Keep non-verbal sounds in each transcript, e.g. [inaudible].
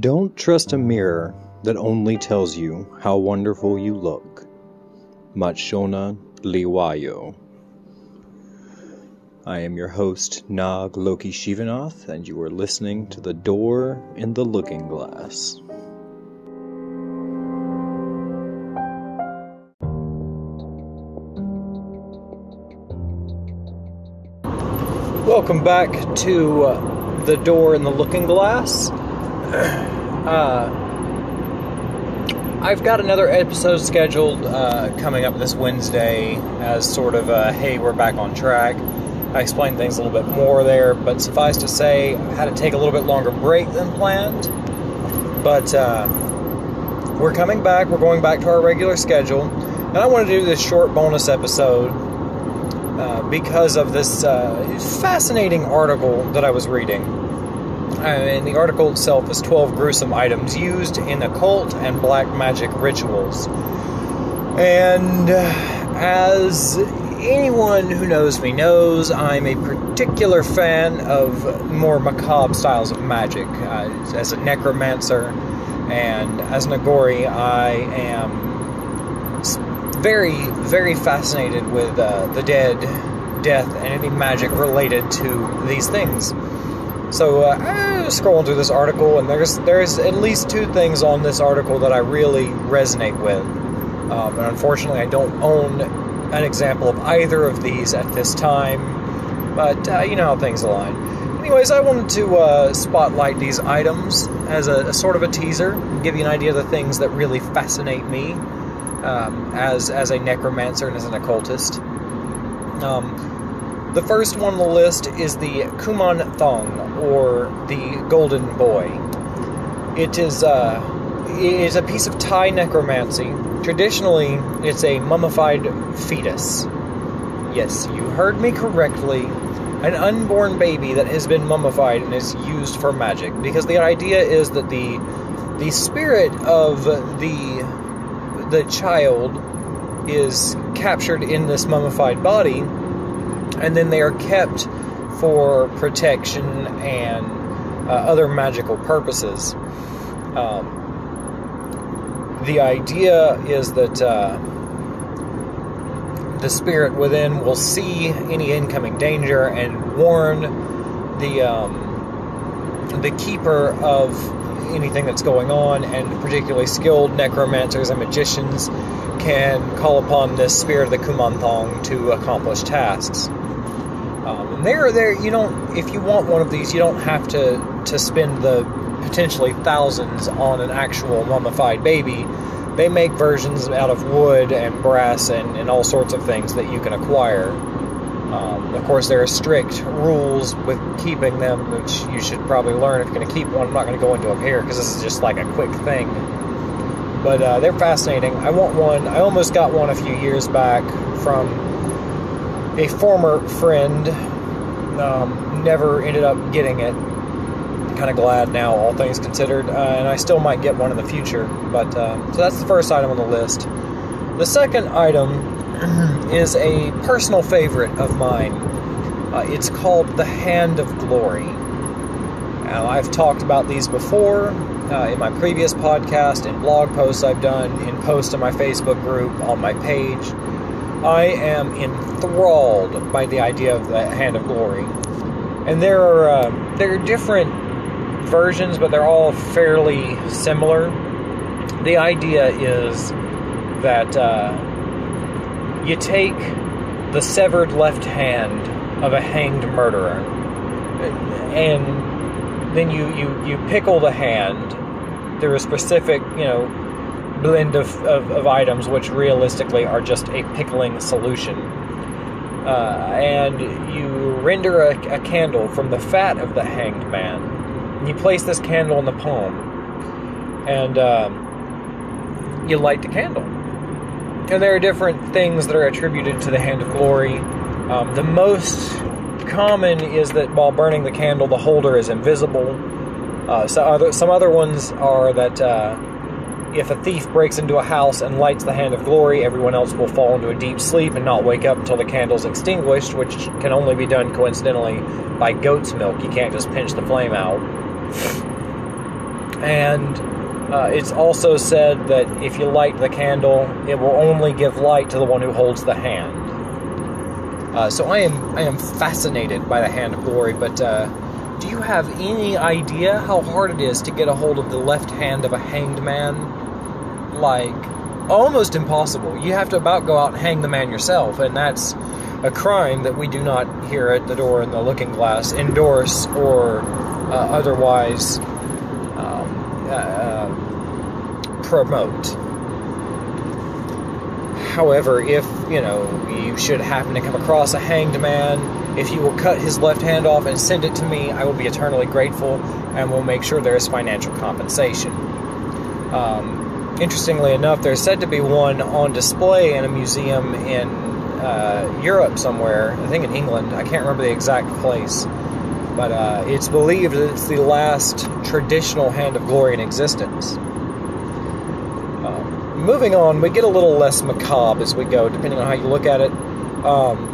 Don't trust a mirror that only tells you how wonderful you look. Machona Liwayo. I am your host, Naag Loki Shivanath, and you are listening to The Door in the Looking Glass. Welcome back to uh, The Door in the Looking Glass. Uh, I've got another episode scheduled uh, coming up this Wednesday as sort of a hey, we're back on track. I explained things a little bit more there, but suffice to say, I had to take a little bit longer break than planned. But uh, we're coming back, we're going back to our regular schedule, and I want to do this short bonus episode uh, because of this uh, fascinating article that I was reading and the article itself is 12 gruesome items used in occult and black magic rituals. And uh, as anyone who knows me knows, I'm a particular fan of more macabre styles of magic. Uh, as a necromancer and as an Aghori, I am very, very fascinated with uh, the dead, death, and any magic related to these things. So uh, I scrolling through this article, and there's there's at least two things on this article that I really resonate with. Um, and unfortunately, I don't own an example of either of these at this time, but uh, you know how things align. Anyways, I wanted to uh, spotlight these items as a, a, sort of a teaser, give you an idea of the things that really fascinate me um, as as a necromancer and as an occultist. Um, the first one on the list is the Kuman Thong, or the Golden Boy. It is, uh, it is a piece of Thai necromancy. Traditionally, it's a mummified fetus. Yes, you heard me correctly. An unborn baby that has been mummified and is used for magic. Because the idea is that the the spirit of the the child is captured in this mummified body and then they are kept for protection and uh, other magical purposes. Um, the idea is that uh, the spirit within will see any incoming danger and warn the um, the keeper of anything that's going on, and particularly skilled necromancers and magicians can call upon this spirit of the Kumanthong to accomplish tasks. Um, and they're there. You don't. If you want one of these, you don't have to to spend the potentially thousands on an actual mummified baby. They make versions out of wood and brass and, and all sorts of things that you can acquire. Um, of course, there are strict rules with keeping them, which you should probably learn if you're going to keep one. I'm not going to go into them here because this is just like a quick thing. But uh, they're fascinating. I want one. I almost got one a few years back from a former friend um, never ended up getting it. Kind of glad now, all things considered, uh, and I still might get one in the future. But uh, so that's the first item on the list. The second item [clears throat] is a personal favorite of mine. Uh, it's called the Hand of Glory. Now, I've talked about these before uh, in my previous podcast, in blog posts I've done, in posts on my Facebook group, on my page. I am enthralled by the idea of the Hand of Glory, and there are uh, there are different versions, but they're all fairly similar. The idea is that uh, you take the severed left hand of a hanged murderer, and then you you you pickle the hand through a specific you know blend of, of, of items, which realistically are just a pickling solution. Uh, and you render a, a, candle from the fat of the hanged man. You place this candle in the palm, and um, you light the candle. And there are different things that are attributed to the Hand of Glory. Um, the most common is that while burning the candle, the holder is invisible. Uh, so other, some other ones are that uh, if a thief breaks into a house and lights the hand of glory, everyone else will fall into a deep sleep and not wake up until the candle's extinguished, which can only be done coincidentally by goat's milk. You can't just pinch the flame out. [laughs] And uh, it's also said that if you light the candle, it will only give light to the one who holds the hand. Uh, so I am I am fascinated by the hand of glory, but uh, do you have any idea how hard it is to get a hold of the left hand of a hanged man? Like almost impossible. You have to about go out and hang the man yourself, and that's a crime that we do not here at the door in the looking glass endorse or uh, otherwise promote. However, if you know you should happen to come across a hanged man, if you will cut his left hand off and send it to me, I will be eternally grateful, and will make sure there is financial compensation. Um, interestingly enough, there's said to be one on display in a museum in uh, Europe somewhere. I think in England. I can't remember the exact place, but uh, it's believed that it's the last traditional hand of glory in existence moving on, we get a little less macabre as we go, depending on how you look at it. Um,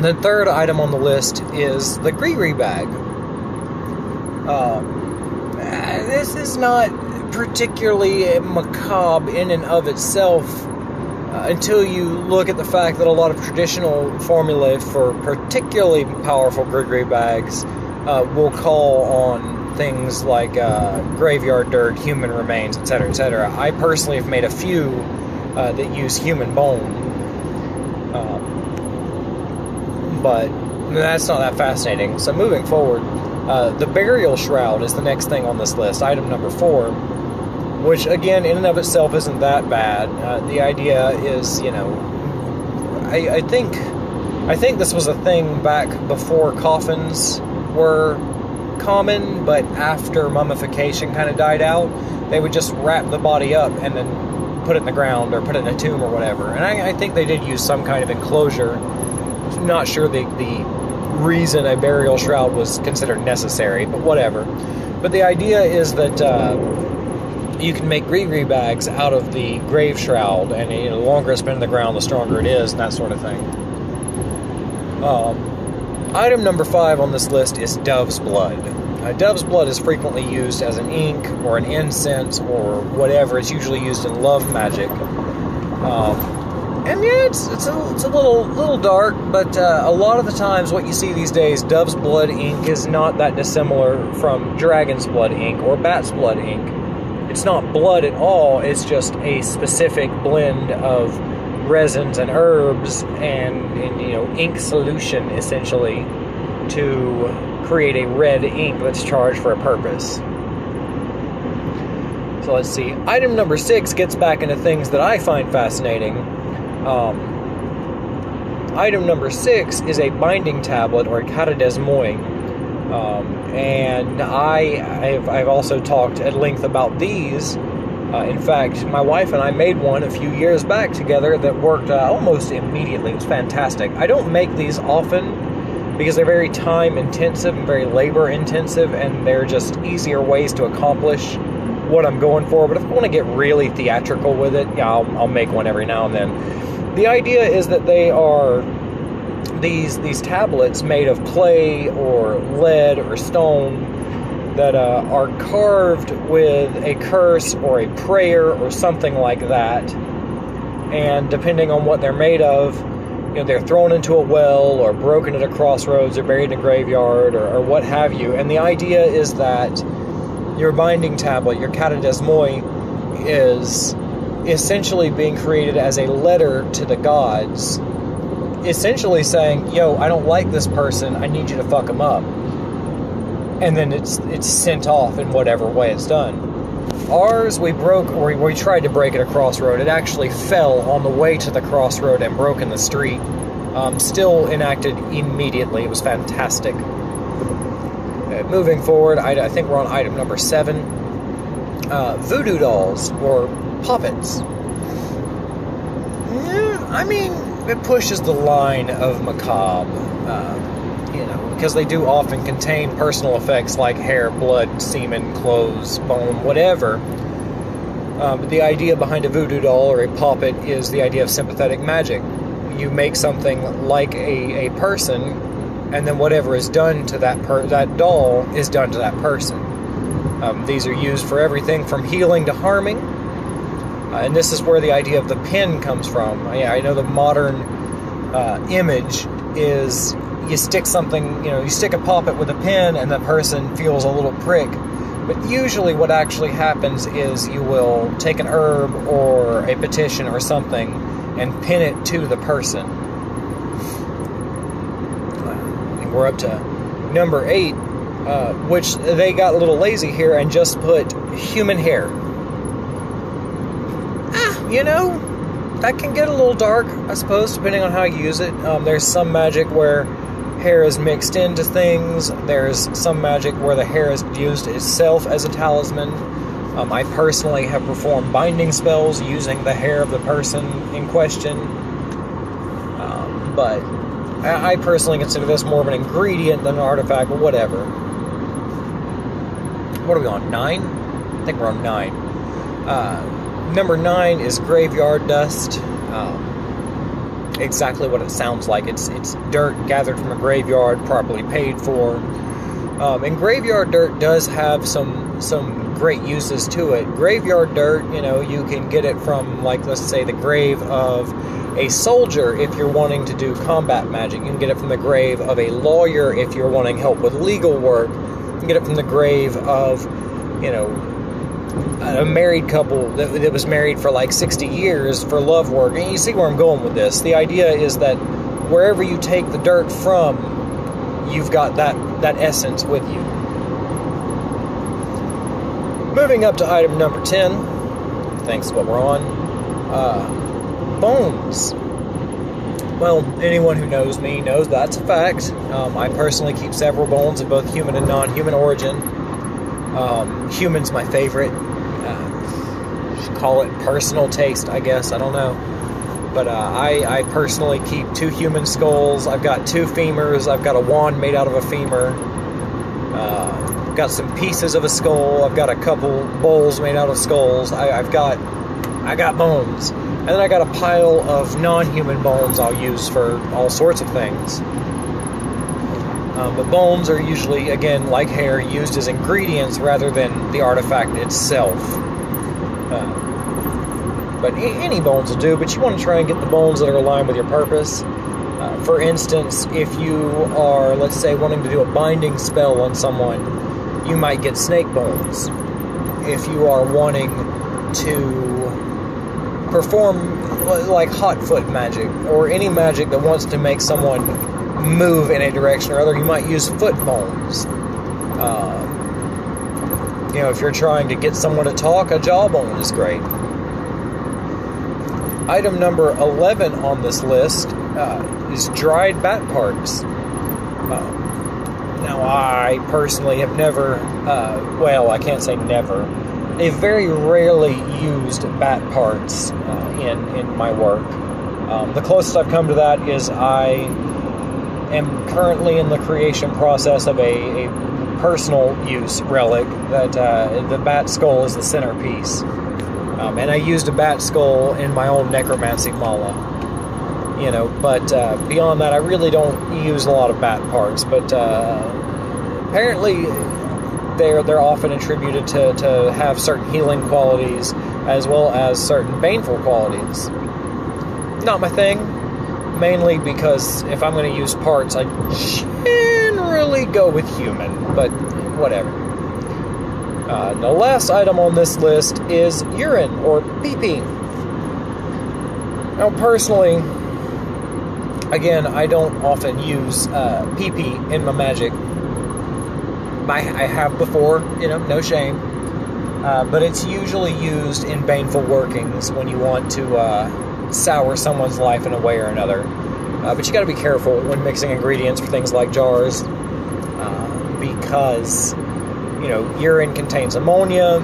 the third item on the list is the Gree bag. Um, this is not particularly macabre in and of itself uh, until you look at the fact that a lot of traditional formulae for particularly powerful Gree bags uh, will call on things like uh, graveyard dirt, human remains, etc., etc. I personally have made a few uh, that use human bone, um, but that's not that fascinating. So moving forward, uh, the burial shroud is the next thing on this list, item number four, which again, in and of itself, isn't that bad. Uh, the idea is, you know, I, I think, I think this was a thing back before coffins were common, but after mummification kind of died out, they would just wrap the body up and then put it in the ground or put it in a tomb or whatever. And I, I think they did use some kind of enclosure. not sure the, the reason a burial shroud was considered necessary, but whatever. But the idea is that uh, you can make gree bags out of the grave shroud, and you know, the longer it's been in the ground, the stronger it is, and that sort of thing. Um, Item number five on this list is dove's blood. Uh, dove's blood is frequently used as an ink or an incense or whatever. It's usually used in love magic. Um, and yeah, it's, it's, a, it's a little little dark, but uh, a lot of the times what you see these days, dove's blood ink is not that dissimilar from dragon's blood ink or bat's blood ink. It's not blood at all, it's just a specific blend of resins and herbs and, and, you know ink solution essentially to create a red ink that's charged for a purpose. So let's see. Item number six gets back into things that I find fascinating. Um, item number six is a binding tablet or a carte Um, and I, I've, I've also talked at length about these uh, in fact, my wife and I made one a few years back together that worked uh, almost immediately. It was fantastic. I don't make these often because they're very time intensive and very labor intensive, and they're just easier ways to accomplish what I'm going for. But if I want to get really theatrical with it, yeah, I'll, I'll make one every now and then. The idea is that they are these these tablets made of clay or lead or stone that uh, are carved with a curse or a prayer or something like that. And depending on what they're made of, you know, they're thrown into a well or broken at a crossroads or buried in a graveyard or, or what have you. And the idea is that your binding tablet, your katadesmoi, is essentially being created as a letter to the gods, essentially saying, yo, I don't like this person, I need you to fuck them up and then it's it's sent off in whatever way it's done. Ours, we broke, or we, tried to break at a crossroad. It actually fell on the way to the crossroad and broke in the street. Um, still enacted immediately. It was fantastic. Uh, moving forward, I, I, think we're on item number seven. Uh, voodoo dolls or puppets. I mean, it pushes the line of macabre. Uh, you know, because they do often contain personal effects like hair, blood, semen, clothes, bone, whatever. Um, but the idea behind a voodoo doll or a puppet is the idea of sympathetic magic. You make something like a, a person, and then whatever is done to that per- that doll is done to that person. Um, these are used for everything from healing to harming, uh, and this is where the idea of the pin comes from. Yeah, I know the modern uh, image is you stick something, you know, you stick a puppet with a pin, and the person feels a little prick. But usually, what actually happens is you will take an herb or a petition or something and pin it to the person. And we're up to number eight, uh, which they got a little lazy here and just put human hair. Ah, you know, that can get a little dark, I suppose, depending on how you use it. Um, there's some magic where hair is mixed into things. There's some magic where the hair is used itself as a talisman. Um, I personally have performed binding spells using the hair of the person in question. Um, but I, I personally consider this more of an ingredient than an artifact, but whatever. What are we on? Nine? I think we're on nine. Uh, number nine is graveyard dust. Um, exactly what it sounds like. It's it's dirt gathered from a graveyard, properly paid for. Um, and graveyard dirt does have some some great uses to it. Graveyard dirt, you know, you can get it from like let's say the grave of a soldier if you're wanting to do combat magic. You can get it from the grave of a lawyer if you're wanting help with legal work. You can get it from the grave of, you know, a married couple that, that, was married for like 60 years for love work. And you see where I'm going with this. The idea is that wherever you take the dirt from, you've got that, that essence with you. Moving up to item number 10, thanks what we're on. Uh, bones. Well, anyone who knows me knows that's a fact. Um, I personally keep several bones of both human and non human origin. Um, human's my favorite. Call it personal taste, I guess. I don't know. But uh, I, I personally keep two human skulls. I've got two femurs. I've got a wand made out of a femur. Uh, got some pieces of a skull. I've got a couple bowls made out of skulls. I, I've got I got bones, and then I got a pile of non-human bones I'll use for all sorts of things. Um, but bones are usually, again, like hair, used as ingredients rather than the artifact itself. But any bones will do, but you want to try and get the bones that are aligned with your purpose. Uh, for instance, if you are, let's say, wanting to do a binding spell on someone, you might get snake bones. If you are wanting to perform like hot foot magic or any magic that wants to make someone move in a direction or other, you might use foot bones. Uh, you know, if you're trying to get someone to talk, a jawbone is great. Item number 11 on this list uh, is dried bat parts. Uh, now, I personally have never, uh, well, I can't say never, they very rarely used bat parts uh, in, in my work. Um, the closest I've come to that is I am currently in the creation process of a, a personal use relic that uh, the bat skull is the centerpiece. Um, and I used a bat skull in my own necromancy mala. You know, but uh, beyond that, I really don't use a lot of bat parts. But uh, apparently, they're they're often attributed to, to have certain healing qualities as well as certain baneful qualities. Not my thing, mainly because if I'm going to use parts, I go with human, but whatever. Uh, the last item on this list is urine or pee pee. Now, personally, again, I don't often use uh, pee pee in my magic. I, I have before, you know, no shame. Uh, but it's usually used in baneful workings when you want to uh, sour someone's life in a way or another. Uh, but you got to be careful when mixing ingredients for things like jars because you know, urine contains ammonia.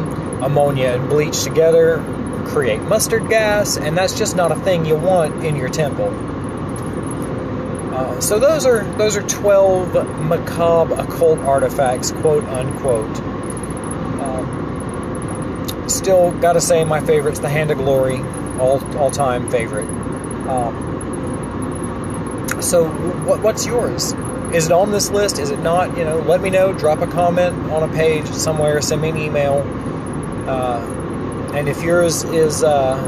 Ammonia and bleach together create mustard gas, and that's just not a thing you want in your temple. Uh, so those are those are twelve macabre occult artifacts, quote unquote. Um, still got to say my favorite's the Hand of Glory, all all time favorite. Um, so, what, what's yours? Is it on this list? Is it not? You know, let me know. Drop a comment on a page somewhere. Send me an email. Uh, and if yours is uh,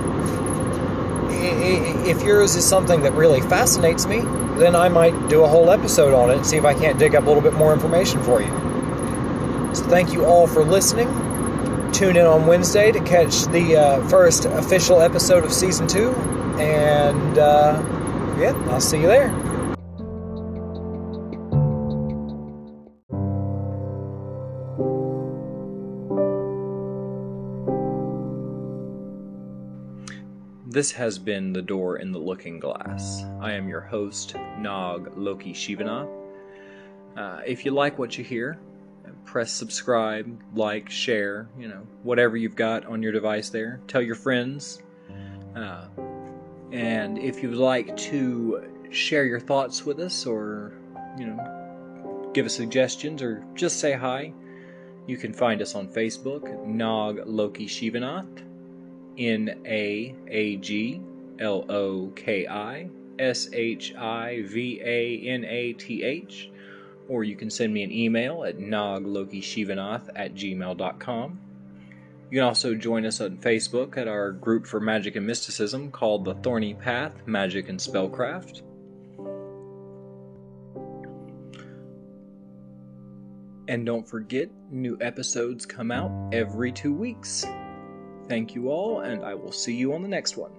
if yours is something that really fascinates me, then I might do a whole episode on it and see if I can't dig up a little bit more information for you. So thank you all for listening. Tune in on Wednesday to catch the uh, first official episode of season two, and uh, yeah, I'll see you there. This has been The Door in the Looking Glass. I am your host, Naag Loki Shivanath. Uh, if you like what you hear, press subscribe, like, share, you know, whatever you've got on your device there. Tell your friends. Uh, and if you'd like to share your thoughts with us or, you know, give us suggestions or just say hi, you can find us on Facebook, Naag Loki Shivanath. N A A G L O K I S H I V A N A T H, or you can send me an email at naaglokishivanath at gmail.com. You can also join us on Facebook at our group for magic and mysticism called The Thorny Path Magic and Spellcraft. And don't forget, new episodes come out every two weeks. Thank you all, and I will see you on the next one.